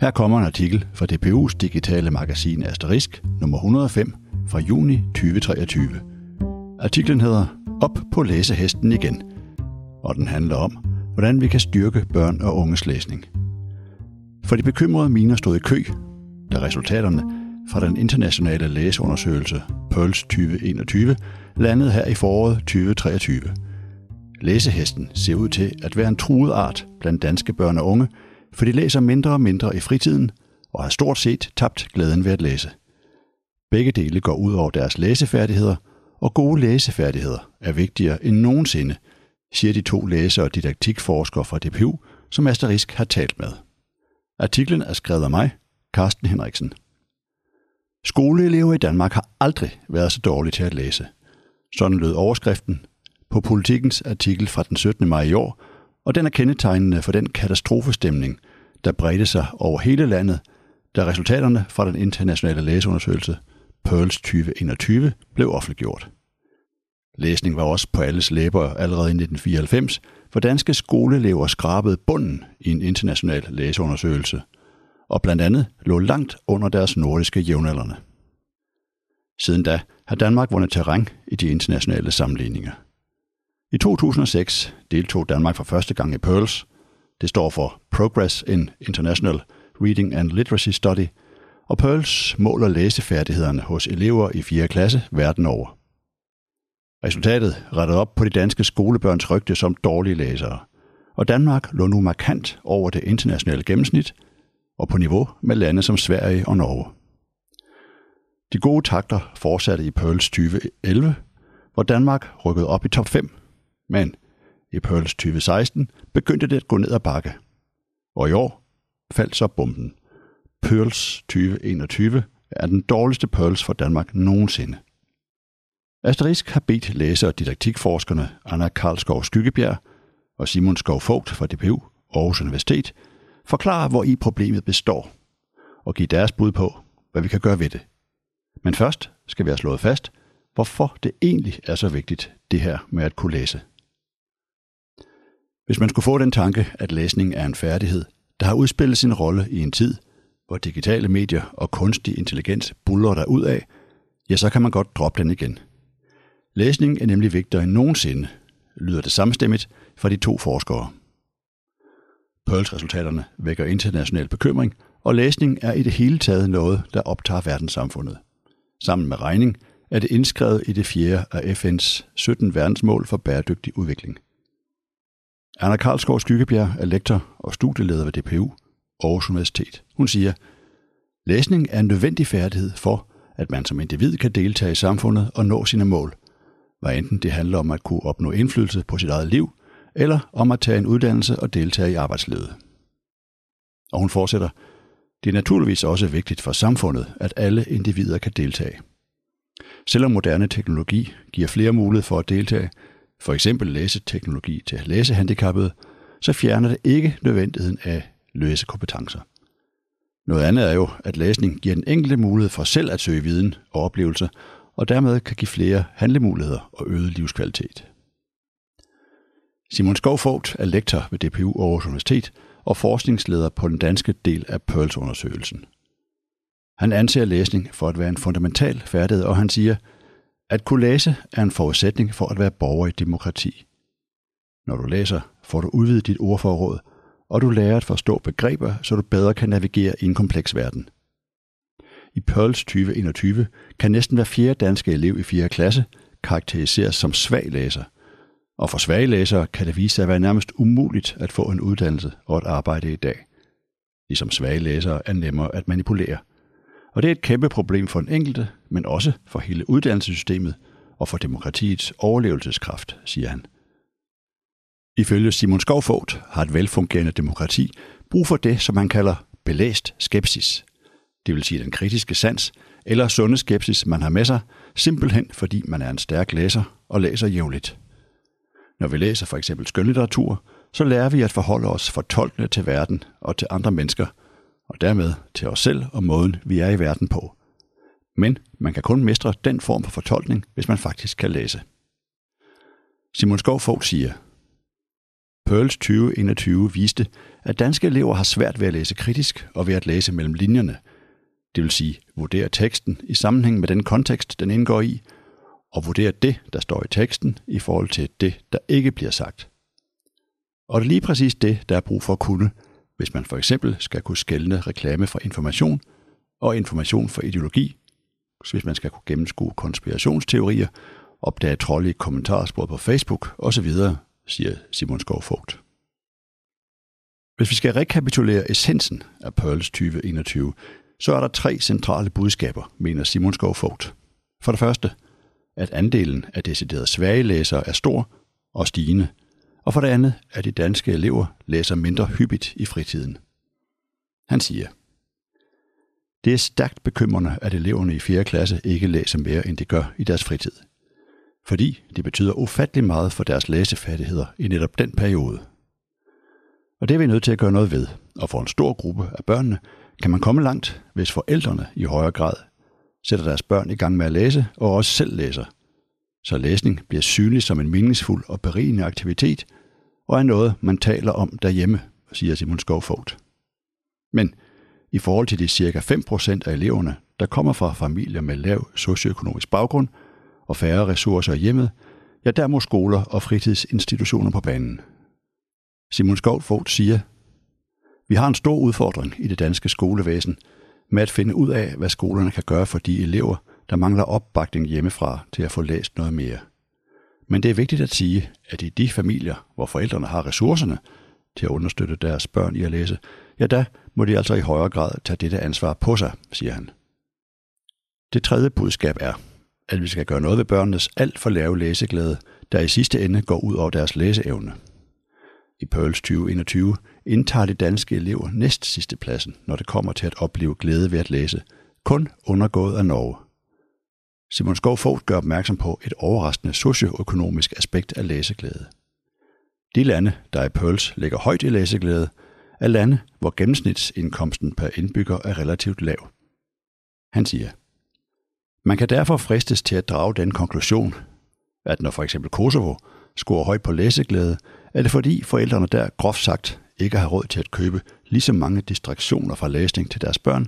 Her kommer en artikel fra DPU's digitale magasin Asterisk, nummer 105 fra juni 2023. Artiklen hedder Op på læsehesten igen, og den handler om, hvordan vi kan styrke børn og unges læsning. For de bekymrede miner stod i kø, da resultaterne fra den internationale læseundersøgelse Pearls 2021 landede her i foråret 2023. Læsehesten ser ud til at være en truet art blandt danske børn og unge, for de læser mindre og mindre i fritiden og har stort set tabt glæden ved at læse. Begge dele går ud over deres læsefærdigheder, og gode læsefærdigheder er vigtigere end nogensinde, siger de to læser- og didaktikforskere fra DPU, som Asterisk har talt med. Artiklen er skrevet af mig, Carsten Henriksen. Skoleelever i Danmark har aldrig været så dårlige til at læse. Sådan lød overskriften på politikens artikel fra den 17. maj i år, og den er kendetegnende for den katastrofestemning, der bredte sig over hele landet, da resultaterne fra den internationale læseundersøgelse Pearls 2021 blev offentliggjort. Læsning var også på alles læber allerede i 1994, hvor danske skoleelever skrabede bunden i en international læseundersøgelse, og blandt andet lå langt under deres nordiske jævnaldrende. Siden da har Danmark vundet terræn i de internationale sammenligninger. I 2006 deltog Danmark for første gang i PEARLS. Det står for Progress in International Reading and Literacy Study, og PEARLS måler læsefærdighederne hos elever i 4. klasse verden over. Resultatet rettede op på de danske skolebørns rygte som dårlige læsere, og Danmark lå nu markant over det internationale gennemsnit og på niveau med lande som Sverige og Norge. De gode takter fortsatte i Pearls 2011, hvor Danmark rykkede op i top 5, men i Pearls 2016 begyndte det at gå ned ad bakke. Og i år faldt så bomben. Pearls 2021 er den dårligste Pearls for Danmark nogensinde. Asterisk har bedt læser- og didaktikforskerne Anna Karlskov Skyggebjerg og Simon Skov Fogt fra DPU Aarhus Universitet forklare, hvor i problemet består, og give deres bud på, hvad vi kan gøre ved det. Men først skal vi have slået fast, hvorfor det egentlig er så vigtigt, det her med at kunne læse. Hvis man skulle få den tanke, at læsning er en færdighed, der har udspillet sin rolle i en tid, hvor digitale medier og kunstig intelligens buller der ud af, ja, så kan man godt droppe den igen. Læsning er nemlig vigtigere end nogensinde, lyder det samstemmigt fra de to forskere. Pearls-resultaterne vækker international bekymring, og læsning er i det hele taget noget, der optager verdenssamfundet. Sammen med regning er det indskrevet i det fjerde af FN's 17 verdensmål for bæredygtig udvikling. Anna Karlsgaard Skyggebjerg er lektor og studieleder ved DPU, Aarhus Universitet. Hun siger, læsning er en nødvendig færdighed for, at man som individ kan deltage i samfundet og nå sine mål. Hvad enten det handler om at kunne opnå indflydelse på sit eget liv, eller om at tage en uddannelse og deltage i arbejdslivet. Og hun fortsætter, det er naturligvis også vigtigt for samfundet, at alle individer kan deltage. Selvom moderne teknologi giver flere mulighed for at deltage, for eksempel læseteknologi til læsehandicappede, så fjerner det ikke nødvendigheden af læsekompetencer. Noget andet er jo, at læsning giver den enkelte mulighed for selv at søge viden og oplevelser, og dermed kan give flere handlemuligheder og øget livskvalitet. Simon Skovfogt er lektor ved DPU Aarhus Universitet og forskningsleder på den danske del af Pearls-undersøgelsen. Han anser læsning for at være en fundamental færdighed, og han siger, at kunne læse er en forudsætning for at være borger i demokrati. Når du læser, får du udvidet dit ordforråd, og du lærer at forstå begreber, så du bedre kan navigere i en kompleks verden. I Pearls 2021 kan næsten hver fjerde danske elev i 4. klasse karakteriseres som svag læser. Og for svage læsere kan det vise sig at være nærmest umuligt at få en uddannelse og et arbejde i dag. Ligesom svage læsere er nemmere at manipulere – og det er et kæmpe problem for den enkelte, men også for hele uddannelsessystemet og for demokratiets overlevelseskraft, siger han. Ifølge Simon Skovfogt har et velfungerende demokrati brug for det, som man kalder belæst skepsis. Det vil sige den kritiske sans eller sunde skepsis, man har med sig, simpelthen fordi man er en stærk læser og læser jævnligt. Når vi læser for eksempel skønlitteratur, så lærer vi at forholde os fortolkende til verden og til andre mennesker – og dermed til os selv og måden, vi er i verden på. Men man kan kun mestre den form for fortolkning, hvis man faktisk kan læse. Simon Skovfog siger, Pearls 2021 viste, at danske elever har svært ved at læse kritisk og ved at læse mellem linjerne. Det vil sige, vurdere teksten i sammenhæng med den kontekst, den indgår i, og vurdere det, der står i teksten, i forhold til det, der ikke bliver sagt. Og det er lige præcis det, der er brug for at kunne, hvis man for eksempel skal kunne skælne reklame fra information og information fra ideologi, hvis man skal kunne gennemskue konspirationsteorier, opdage trolde i kommentarspor på Facebook osv., siger Simon Skovfogt. Hvis vi skal rekapitulere essensen af Pearls 2021, så er der tre centrale budskaber, mener Simon Skovfogt. For det første, at andelen af deciderede svage læsere er stor og stigende, og for det andet, at de danske elever læser mindre hyppigt i fritiden. Han siger, det er stærkt bekymrende, at eleverne i 4. klasse ikke læser mere, end de gør i deres fritid. Fordi det betyder ufattelig meget for deres læsefærdigheder i netop den periode. Og det er vi nødt til at gøre noget ved, og for en stor gruppe af børnene kan man komme langt, hvis forældrene i højere grad sætter deres børn i gang med at læse og også selv læser. Så læsning bliver synlig som en meningsfuld og berigende aktivitet, og er noget, man taler om derhjemme, siger Simon Skovfogt. Men i forhold til de cirka 5% af eleverne, der kommer fra familier med lav socioøkonomisk baggrund og færre ressourcer i hjemmet, ja, der må skoler og fritidsinstitutioner på banen. Simon Skovfogt siger, vi har en stor udfordring i det danske skolevæsen med at finde ud af, hvad skolerne kan gøre for de elever, der mangler opbakning hjemmefra til at få læst noget mere. Men det er vigtigt at sige, at i de familier, hvor forældrene har ressourcerne til at understøtte deres børn i at læse, ja da må de altså i højere grad tage dette ansvar på sig, siger han. Det tredje budskab er, at vi skal gøre noget ved børnenes alt for lave læseglæde, der i sidste ende går ud over deres læseevne. I Pearls 2021 indtager de danske elever næst sidste pladsen, når det kommer til at opleve glæde ved at læse, kun undergået af Norge. Simon Skov Fogt gør opmærksom på et overraskende socioøkonomisk aspekt af læseglæde. De lande, der i Pearls ligger højt i læseglæde, af lande, hvor gennemsnitsindkomsten per indbygger er relativt lav. Han siger, man kan derfor fristes til at drage den konklusion, at når for eksempel Kosovo scorer højt på læseglæde, er det fordi forældrene der groft sagt ikke har råd til at købe lige så mange distraktioner fra læsning til deres børn,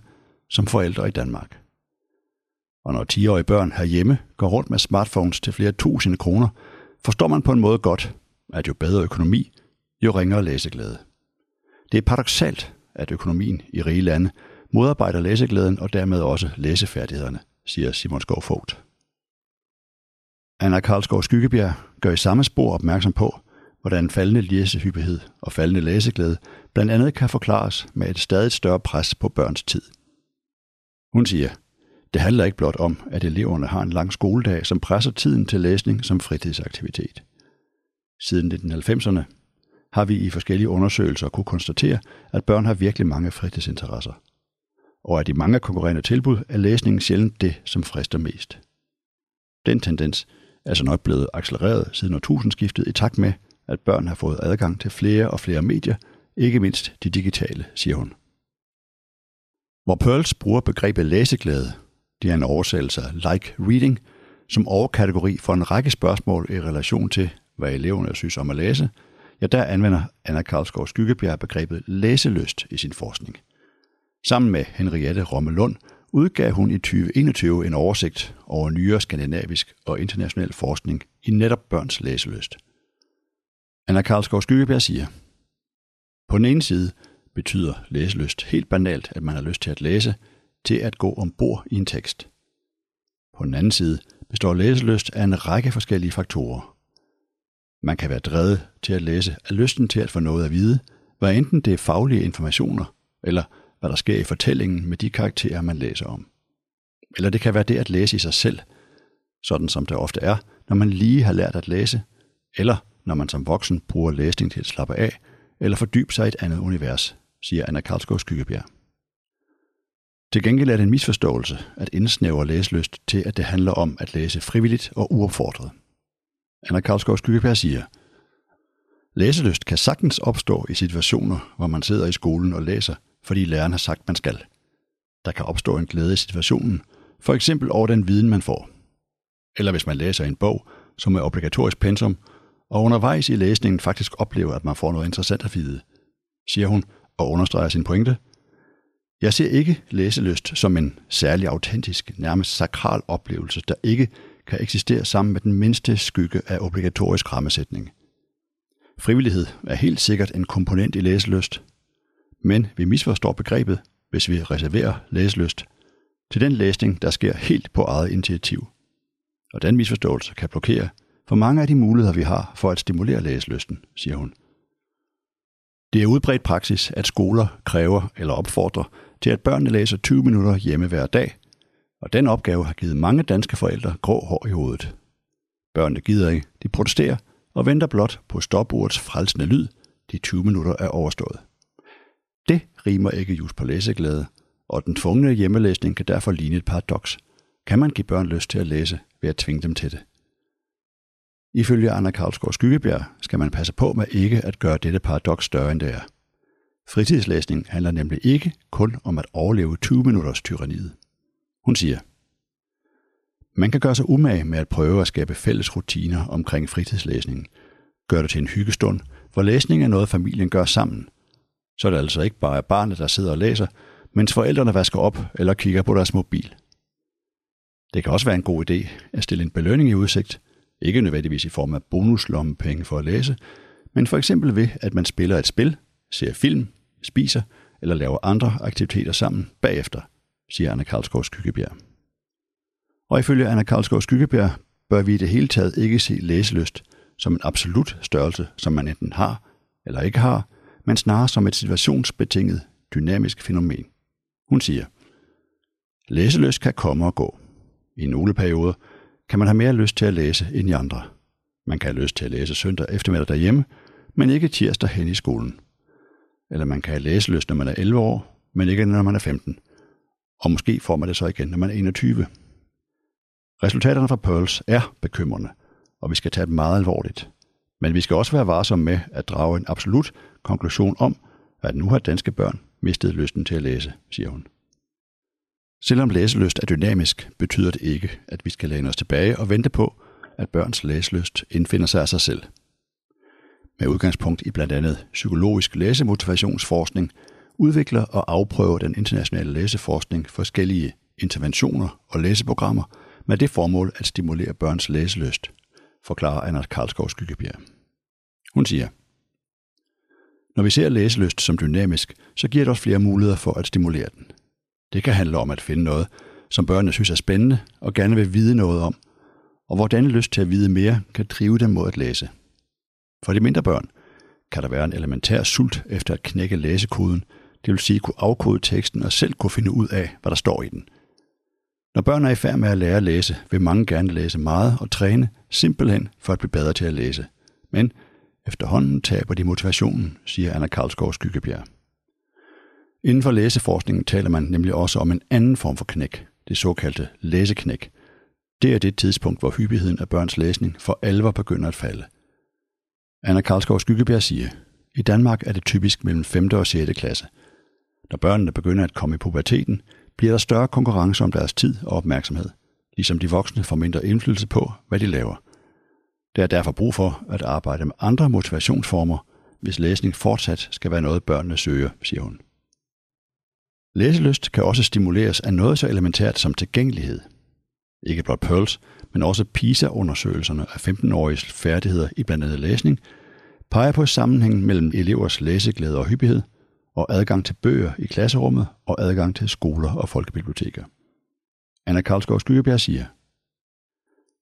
som forældre i Danmark. Og når 10-årige børn herhjemme går rundt med smartphones til flere tusinde kroner, forstår man på en måde godt, at jo bedre økonomi, jo ringere læseglæde. Det er paradoxalt, at økonomien i rige lande modarbejder læseglæden og dermed også læsefærdighederne, siger Simon Skov Fogt. Anna Karlsgaard Skyggebjerg gør i samme spor opmærksom på, hvordan faldende læsehyppighed og faldende læseglæde blandt andet kan forklares med et stadig større pres på børns tid. Hun siger, det handler ikke blot om, at eleverne har en lang skoledag, som presser tiden til læsning som fritidsaktivitet. Siden 1990'erne har vi i forskellige undersøgelser kunne konstatere, at børn har virkelig mange fritidsinteresser. Og at de mange konkurrerende tilbud er læsningen sjældent det, som frister mest. Den tendens er så nok blevet accelereret siden årtusindskiftet i takt med, at børn har fået adgang til flere og flere medier, ikke mindst de digitale, siger hun. Hvor Pearls bruger begrebet læseglæde, det er en oversættelse af like reading, som overkategori for en række spørgsmål i relation til, hvad eleverne synes om at læse, ja, der anvender Anna Karlsgaard Skyggebjerg begrebet læselyst i sin forskning. Sammen med Henriette Rommelund udgav hun i 2021 en oversigt over nyere skandinavisk og international forskning i netop børns læselyst. Anna Karlsgaard Skyggebjerg siger, På den ene side betyder læselyst helt banalt, at man har lyst til at læse, til at gå ombord i en tekst. På den anden side består læselyst af en række forskellige faktorer. Man kan være drevet til at læse af lysten til at få noget at vide, hvad enten det er faglige informationer, eller hvad der sker i fortællingen med de karakterer, man læser om. Eller det kan være det at læse i sig selv, sådan som det ofte er, når man lige har lært at læse, eller når man som voksen bruger læsning til at slappe af, eller fordybe sig i et andet univers, siger Anna Karlsgaard Skyggebjerg. Til gengæld er det en misforståelse at indsnævre læselyst til, at det handler om at læse frivilligt og uopfordret. Anna Karlsgaard Skyggeberg siger, Læselyst kan sagtens opstå i situationer, hvor man sidder i skolen og læser, fordi læreren har sagt, man skal. Der kan opstå en glæde i situationen, for eksempel over den viden, man får. Eller hvis man læser en bog, som er obligatorisk pensum, og undervejs i læsningen faktisk oplever, at man får noget interessant at vide, siger hun og understreger sin pointe. Jeg ser ikke læselyst som en særlig autentisk, nærmest sakral oplevelse, der ikke kan eksistere sammen med den mindste skygge af obligatorisk rammesætning. Frivillighed er helt sikkert en komponent i læselyst, men vi misforstår begrebet, hvis vi reserverer læselyst til den læsning, der sker helt på eget initiativ. Og den misforståelse kan blokere for mange af de muligheder, vi har for at stimulere læselysten, siger hun. Det er udbredt praksis, at skoler kræver eller opfordrer til, at børnene læser 20 minutter hjemme hver dag, og den opgave har givet mange danske forældre grå hår i hovedet. Børnene gider ikke, de protesterer og venter blot på stopordets frelsende lyd, de 20 minutter er overstået. Det rimer ikke just på læseglæde, og den tvungne hjemmelæsning kan derfor ligne et paradoks. Kan man give børn lyst til at læse ved at tvinge dem til det? Ifølge Anna Karlsgaard Skyggebjerg skal man passe på med ikke at gøre dette paradoks større end det er. Fritidslæsning handler nemlig ikke kun om at overleve 20 minutters tyranniet. Hun siger, man kan gøre sig umage med at prøve at skabe fælles rutiner omkring fritidslæsningen. Gør det til en hyggestund, hvor læsning er noget, familien gør sammen. Så er det altså ikke bare barnet, der sidder og læser, mens forældrene vasker op eller kigger på deres mobil. Det kan også være en god idé at stille en belønning i udsigt, ikke nødvendigvis i form af bonuslommepenge for at læse, men for eksempel ved, at man spiller et spil, ser film, spiser eller laver andre aktiviteter sammen bagefter, siger Anna Karlsgaard Skyggebjerg. Og ifølge Anna Karlsgaard Skyggebjerg bør vi i det hele taget ikke se læselyst som en absolut størrelse, som man enten har eller ikke har, men snarere som et situationsbetinget dynamisk fænomen. Hun siger, læselyst kan komme og gå. I nogle perioder kan man have mere lyst til at læse end i andre. Man kan have lyst til at læse søndag eftermiddag derhjemme, men ikke tirsdag hen i skolen. Eller man kan have læselyst, når man er 11 år, men ikke når man er 15. Og måske får man det så igen, når man er 21. Resultaterne fra Pearls er bekymrende, og vi skal tage dem meget alvorligt. Men vi skal også være varsomme med at drage en absolut konklusion om, at nu har danske børn mistet lysten til at læse, siger hun. Selvom læselyst er dynamisk, betyder det ikke, at vi skal læne os tilbage og vente på, at børns læselyst indfinder sig af sig selv. Med udgangspunkt i blandt andet psykologisk læsemotivationsforskning, udvikler og afprøver den internationale læseforskning forskellige interventioner og læseprogrammer med det formål at stimulere børns læselyst, forklarer Anna Karlskov Skyggebjerg. Hun siger, Når vi ser læselyst som dynamisk, så giver det os flere muligheder for at stimulere den. Det kan handle om at finde noget, som børnene synes er spændende og gerne vil vide noget om, og hvordan lyst til at vide mere kan drive dem mod at læse. For de mindre børn kan der være en elementær sult efter at knække læsekoden, det vil sige kunne afkode teksten og selv kunne finde ud af, hvad der står i den. Når børn er i færd med at lære at læse, vil mange gerne læse meget og træne, simpelthen for at blive bedre til at læse. Men efterhånden taber de motivationen, siger Anna Karlsgaard Skyggebjerg. Inden for læseforskningen taler man nemlig også om en anden form for knæk, det såkaldte læseknæk. Det er det tidspunkt, hvor hyppigheden af børns læsning for alvor begynder at falde. Anna Karlsgaard Skyggebjerg siger, i Danmark er det typisk mellem 5. og 6. klasse. Når børnene begynder at komme i puberteten, bliver der større konkurrence om deres tid og opmærksomhed, ligesom de voksne får mindre indflydelse på, hvad de laver. Der er derfor brug for at arbejde med andre motivationsformer, hvis læsning fortsat skal være noget, børnene søger, siger hun. Læselyst kan også stimuleres af noget så elementært som tilgængelighed. Ikke blot Pearls, men også PISA-undersøgelserne af 15-åriges færdigheder i blandt andet læsning, peger på sammenhængen mellem elevers læseglæde og hyppighed, og adgang til bøger i klasserummet og adgang til skoler og folkebiblioteker. Anna Karlsgaard Skyggebjerg siger,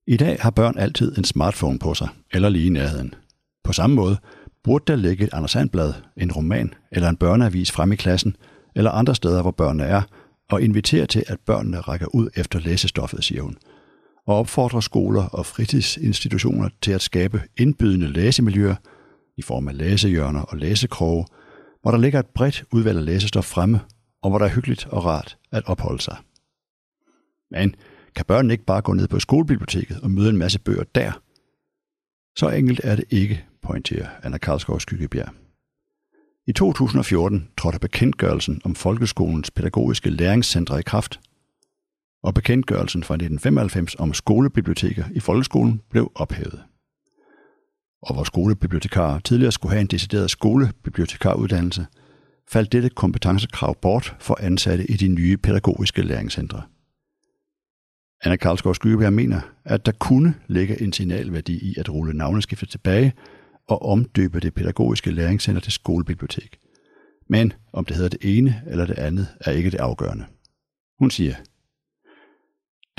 I dag har børn altid en smartphone på sig, eller lige i nærheden. På samme måde burde der ligge et Anders Sandblad, en roman eller en børneavis frem i klassen – eller andre steder, hvor børnene er, og inviterer til, at børnene rækker ud efter læsestoffet, siger hun, og opfordrer skoler og fritidsinstitutioner til at skabe indbydende læsemiljøer i form af læsehjørner og læsekroge, hvor der ligger et bredt udvalg af læsestof fremme, og hvor der er hyggeligt og rart at opholde sig. Men kan børnene ikke bare gå ned på skolebiblioteket og møde en masse bøger der? Så enkelt er det ikke, pointerer Anna Karlsgaard Skyggebjerg. I 2014 trådte bekendtgørelsen om folkeskolens pædagogiske læringscentre i kraft, og bekendtgørelsen fra 1995 om skolebiblioteker i folkeskolen blev ophævet og hvor skolebibliotekarer tidligere skulle have en decideret skolebibliotekaruddannelse, faldt dette kompetencekrav bort for ansatte i de nye pædagogiske læringscentre. Anna Karlsgaard Skybjerg mener, at der kunne ligge en signalværdi i at rulle navneskiftet tilbage og omdøbe det pædagogiske læringscenter til skolebibliotek. Men om det hedder det ene eller det andet, er ikke det afgørende. Hun siger,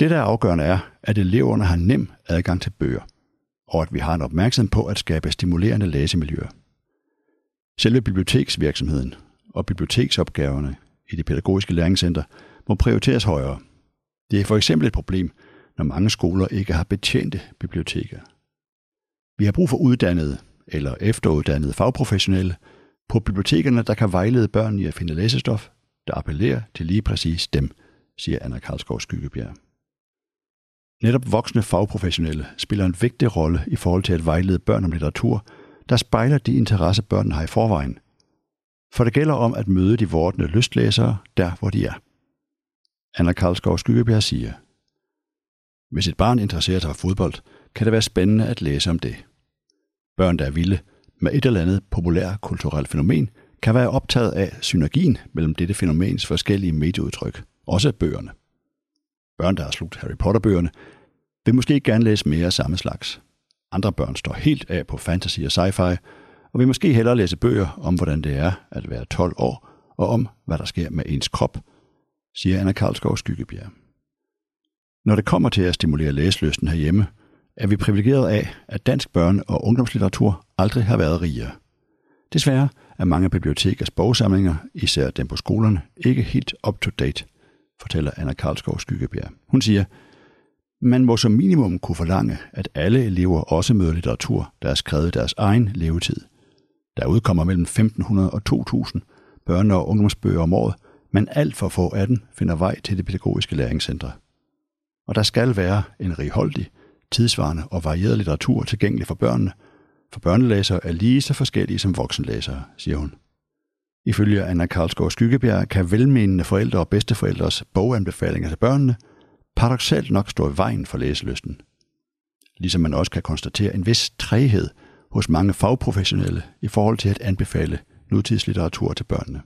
det, der er afgørende, er, at eleverne har nem adgang til bøger, og at vi har en opmærksomhed på at skabe stimulerende læsemiljøer. Selve biblioteksvirksomheden og biblioteksopgaverne i det pædagogiske læringscenter må prioriteres højere. Det er for eksempel et problem, når mange skoler ikke har betjente biblioteker. Vi har brug for uddannede eller efteruddannede fagprofessionelle på bibliotekerne, der kan vejlede børn i at finde læsestof, der appellerer til lige præcis dem, siger Anna Karlsgaard Skyggebjerg. Netop voksne fagprofessionelle spiller en vigtig rolle i forhold til at vejlede børn om litteratur, der spejler de interesser, børnene har i forvejen. For det gælder om at møde de vortende lystlæsere der, hvor de er. Anna Karlsgaard Skyggebjerg siger, Hvis et barn interesserer sig for fodbold, kan det være spændende at læse om det. Børn, der er vilde med et eller andet populær kulturelt fænomen, kan være optaget af synergien mellem dette fænomens forskellige medieudtryk, også bøgerne. Børn, der har slugt Harry Potter-bøgerne, vil måske gerne læse mere af samme slags. Andre børn står helt af på fantasy og sci-fi, og vil måske hellere læse bøger om, hvordan det er at være 12 år, og om, hvad der sker med ens krop, siger Anna Karlsgaard Skyggebjerg. Når det kommer til at stimulere læselysten herhjemme, er vi privilegeret af, at dansk børne- og ungdomslitteratur aldrig har været rigere. Desværre er mange bibliotekers bogsamlinger, især dem på skolerne, ikke helt up-to-date, fortæller Anna Karlsgaard Skyggebjerg. Hun siger, man må som minimum kunne forlange, at alle elever også møder litteratur, der er skrevet deres egen levetid. Der udkommer mellem 1500 og 2000 børne- og ungdomsbøger om året, men alt for få af dem finder vej til det pædagogiske læringscentre. Og der skal være en righoldig, tidsvarende og varieret litteratur tilgængelig for børnene, for børnelæsere er lige så forskellige som voksenlæsere, siger hun. Ifølge Anna Karlsgaard Skyggebjerg kan velmenende forældre og bedsteforældres boganbefalinger til altså børnene paradoxalt nok stå i vejen for læselysten. Ligesom man også kan konstatere en vis træhed hos mange fagprofessionelle i forhold til at anbefale nutidslitteratur til børnene.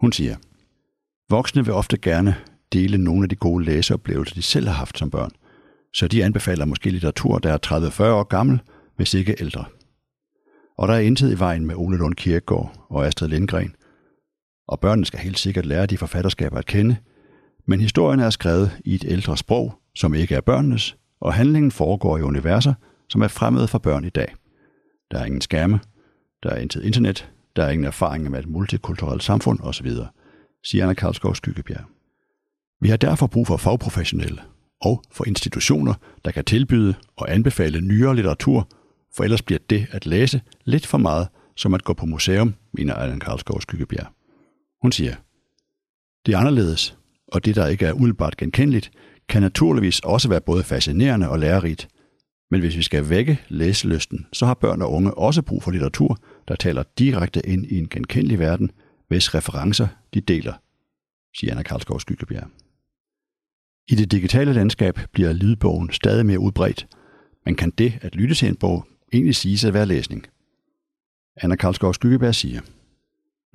Hun siger, Voksne vil ofte gerne dele nogle af de gode læseoplevelser, de selv har haft som børn, så de anbefaler måske litteratur, der er 30-40 år gammel, hvis ikke ældre. Og der er intet i vejen med Ole Lund Kirkegaard og Astrid Lindgren. Og børnene skal helt sikkert lære de forfatterskaber at kende, men historien er skrevet i et ældre sprog, som ikke er børnenes, og handlingen foregår i universer, som er fremmede for børn i dag. Der er ingen skærme, der er intet internet, der er ingen erfaring med et multikulturelt samfund osv., siger Anna Karlsgaard Skyggebjerg. Vi har derfor brug for fagprofessionelle og for institutioner, der kan tilbyde og anbefale nyere litteratur, for ellers bliver det at læse lidt for meget som at gå på museum, mener Allan Karlsgaard Skyggebjerg. Hun siger, det er anderledes, og det, der ikke er umiddelbart genkendeligt, kan naturligvis også være både fascinerende og lærerigt. Men hvis vi skal vække læselysten, så har børn og unge også brug for litteratur, der taler direkte ind i en genkendelig verden, hvis referencer de deler, siger Anna Karlsgaard Skyggebjerg. I det digitale landskab bliver lydbogen stadig mere udbredt, men kan det at lytte til en bog egentlig siges at være læsning? Anna Karlsgaard Skyggeberg siger,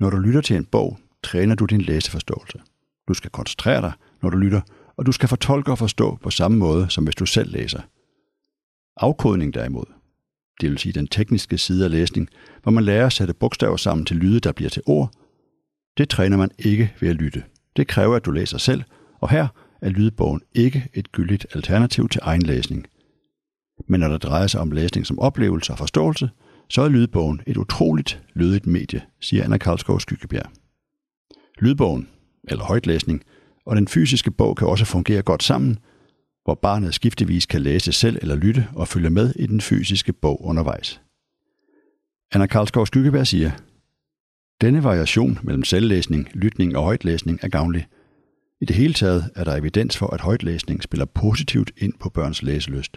når du lytter til en bog, træner du din læseforståelse. Du skal koncentrere dig, når du lytter, og du skal fortolke og forstå på samme måde, som hvis du selv læser. Afkodning derimod, det vil sige den tekniske side af læsning, hvor man lærer at sætte bogstaver sammen til lyde, der bliver til ord, det træner man ikke ved at lytte. Det kræver, at du læser selv, og her er lydbogen ikke et gyldigt alternativ til egen læsning. Men når det drejer sig om læsning som oplevelse og forståelse, så er lydbogen et utroligt lydigt medie, siger Anna Karlskov Skyggebjerg. Lydbogen, eller højtlæsning, og den fysiske bog kan også fungere godt sammen, hvor barnet skiftevis kan læse selv eller lytte og følge med i den fysiske bog undervejs. Anna Karlskov Skyggeberg siger, denne variation mellem selvlæsning, lytning og højtlæsning er gavnlig. I det hele taget er der evidens for, at højtlæsning spiller positivt ind på børns læselyst.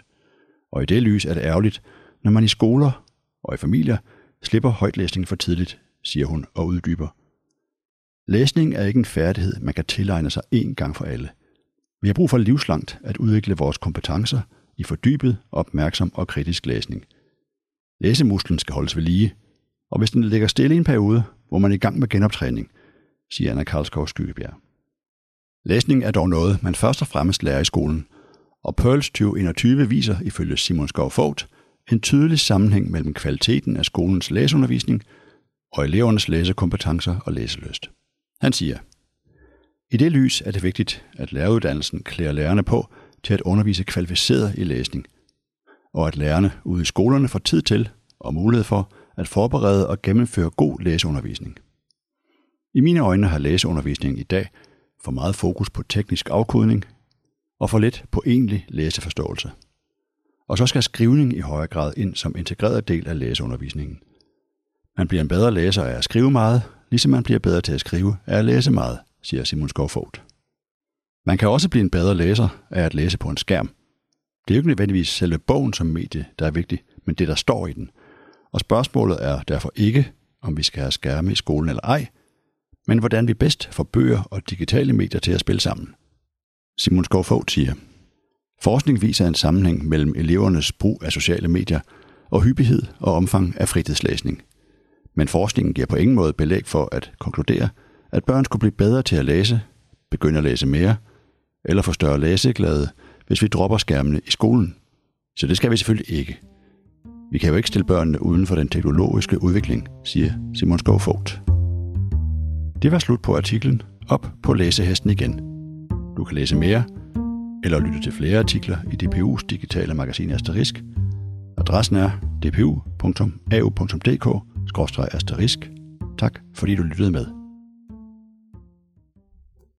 Og i det lys er det ærgerligt, når man i skoler og i familier slipper højtlæsning for tidligt, siger hun og uddyber. Læsning er ikke en færdighed, man kan tilegne sig én gang for alle. Vi har brug for livslangt at udvikle vores kompetencer i fordybet, opmærksom og kritisk læsning. Læsemusklen skal holdes ved lige, og hvis den ligger stille i en periode, hvor man er i gang med genoptræning, siger Anna Karlskov Skyggebjerg. Læsning er dog noget, man først og fremmest lærer i skolen, og Pearls 2021 viser ifølge Simon Skov Fogt en tydelig sammenhæng mellem kvaliteten af skolens læseundervisning og elevernes læsekompetencer og læselyst. Han siger, i det lys er det vigtigt, at læreruddannelsen klæder lærerne på til at undervise kvalificeret i læsning, og at lærerne ude i skolerne får tid til og mulighed for at forberede og gennemføre god læseundervisning. I mine øjne har læseundervisningen i dag for meget fokus på teknisk afkodning og for lidt på egentlig læseforståelse. Og så skal skrivning i højere grad ind som integreret del af læseundervisningen. Man bliver en bedre læser af at skrive meget, ligesom man bliver bedre til at skrive af at læse meget, siger Simon Skovfogt. Man kan også blive en bedre læser af at læse på en skærm. Det er jo ikke nødvendigvis selve bogen som medie, der er vigtig, men det, der står i den. Og spørgsmålet er derfor ikke, om vi skal have skærme i skolen eller ej, men hvordan vi bedst får bøger og digitale medier til at spille sammen. Simon Skovfogt siger, Forskning viser en sammenhæng mellem elevernes brug af sociale medier og hyppighed og omfang af fritidslæsning. Men forskningen giver på ingen måde belæg for at konkludere, at børn skulle blive bedre til at læse, begynde at læse mere, eller få større læseglæde, hvis vi dropper skærmene i skolen. Så det skal vi selvfølgelig ikke. Vi kan jo ikke stille børnene uden for den teknologiske udvikling, siger Simon Skovfogt. Det var slut på artiklen. Op på læsehesten igen. Du kan læse mere, eller lytte til flere artikler i DPU's digitale magasin Asterisk. Adressen er dpu.au.dk-asterisk. Tak fordi du lyttede med.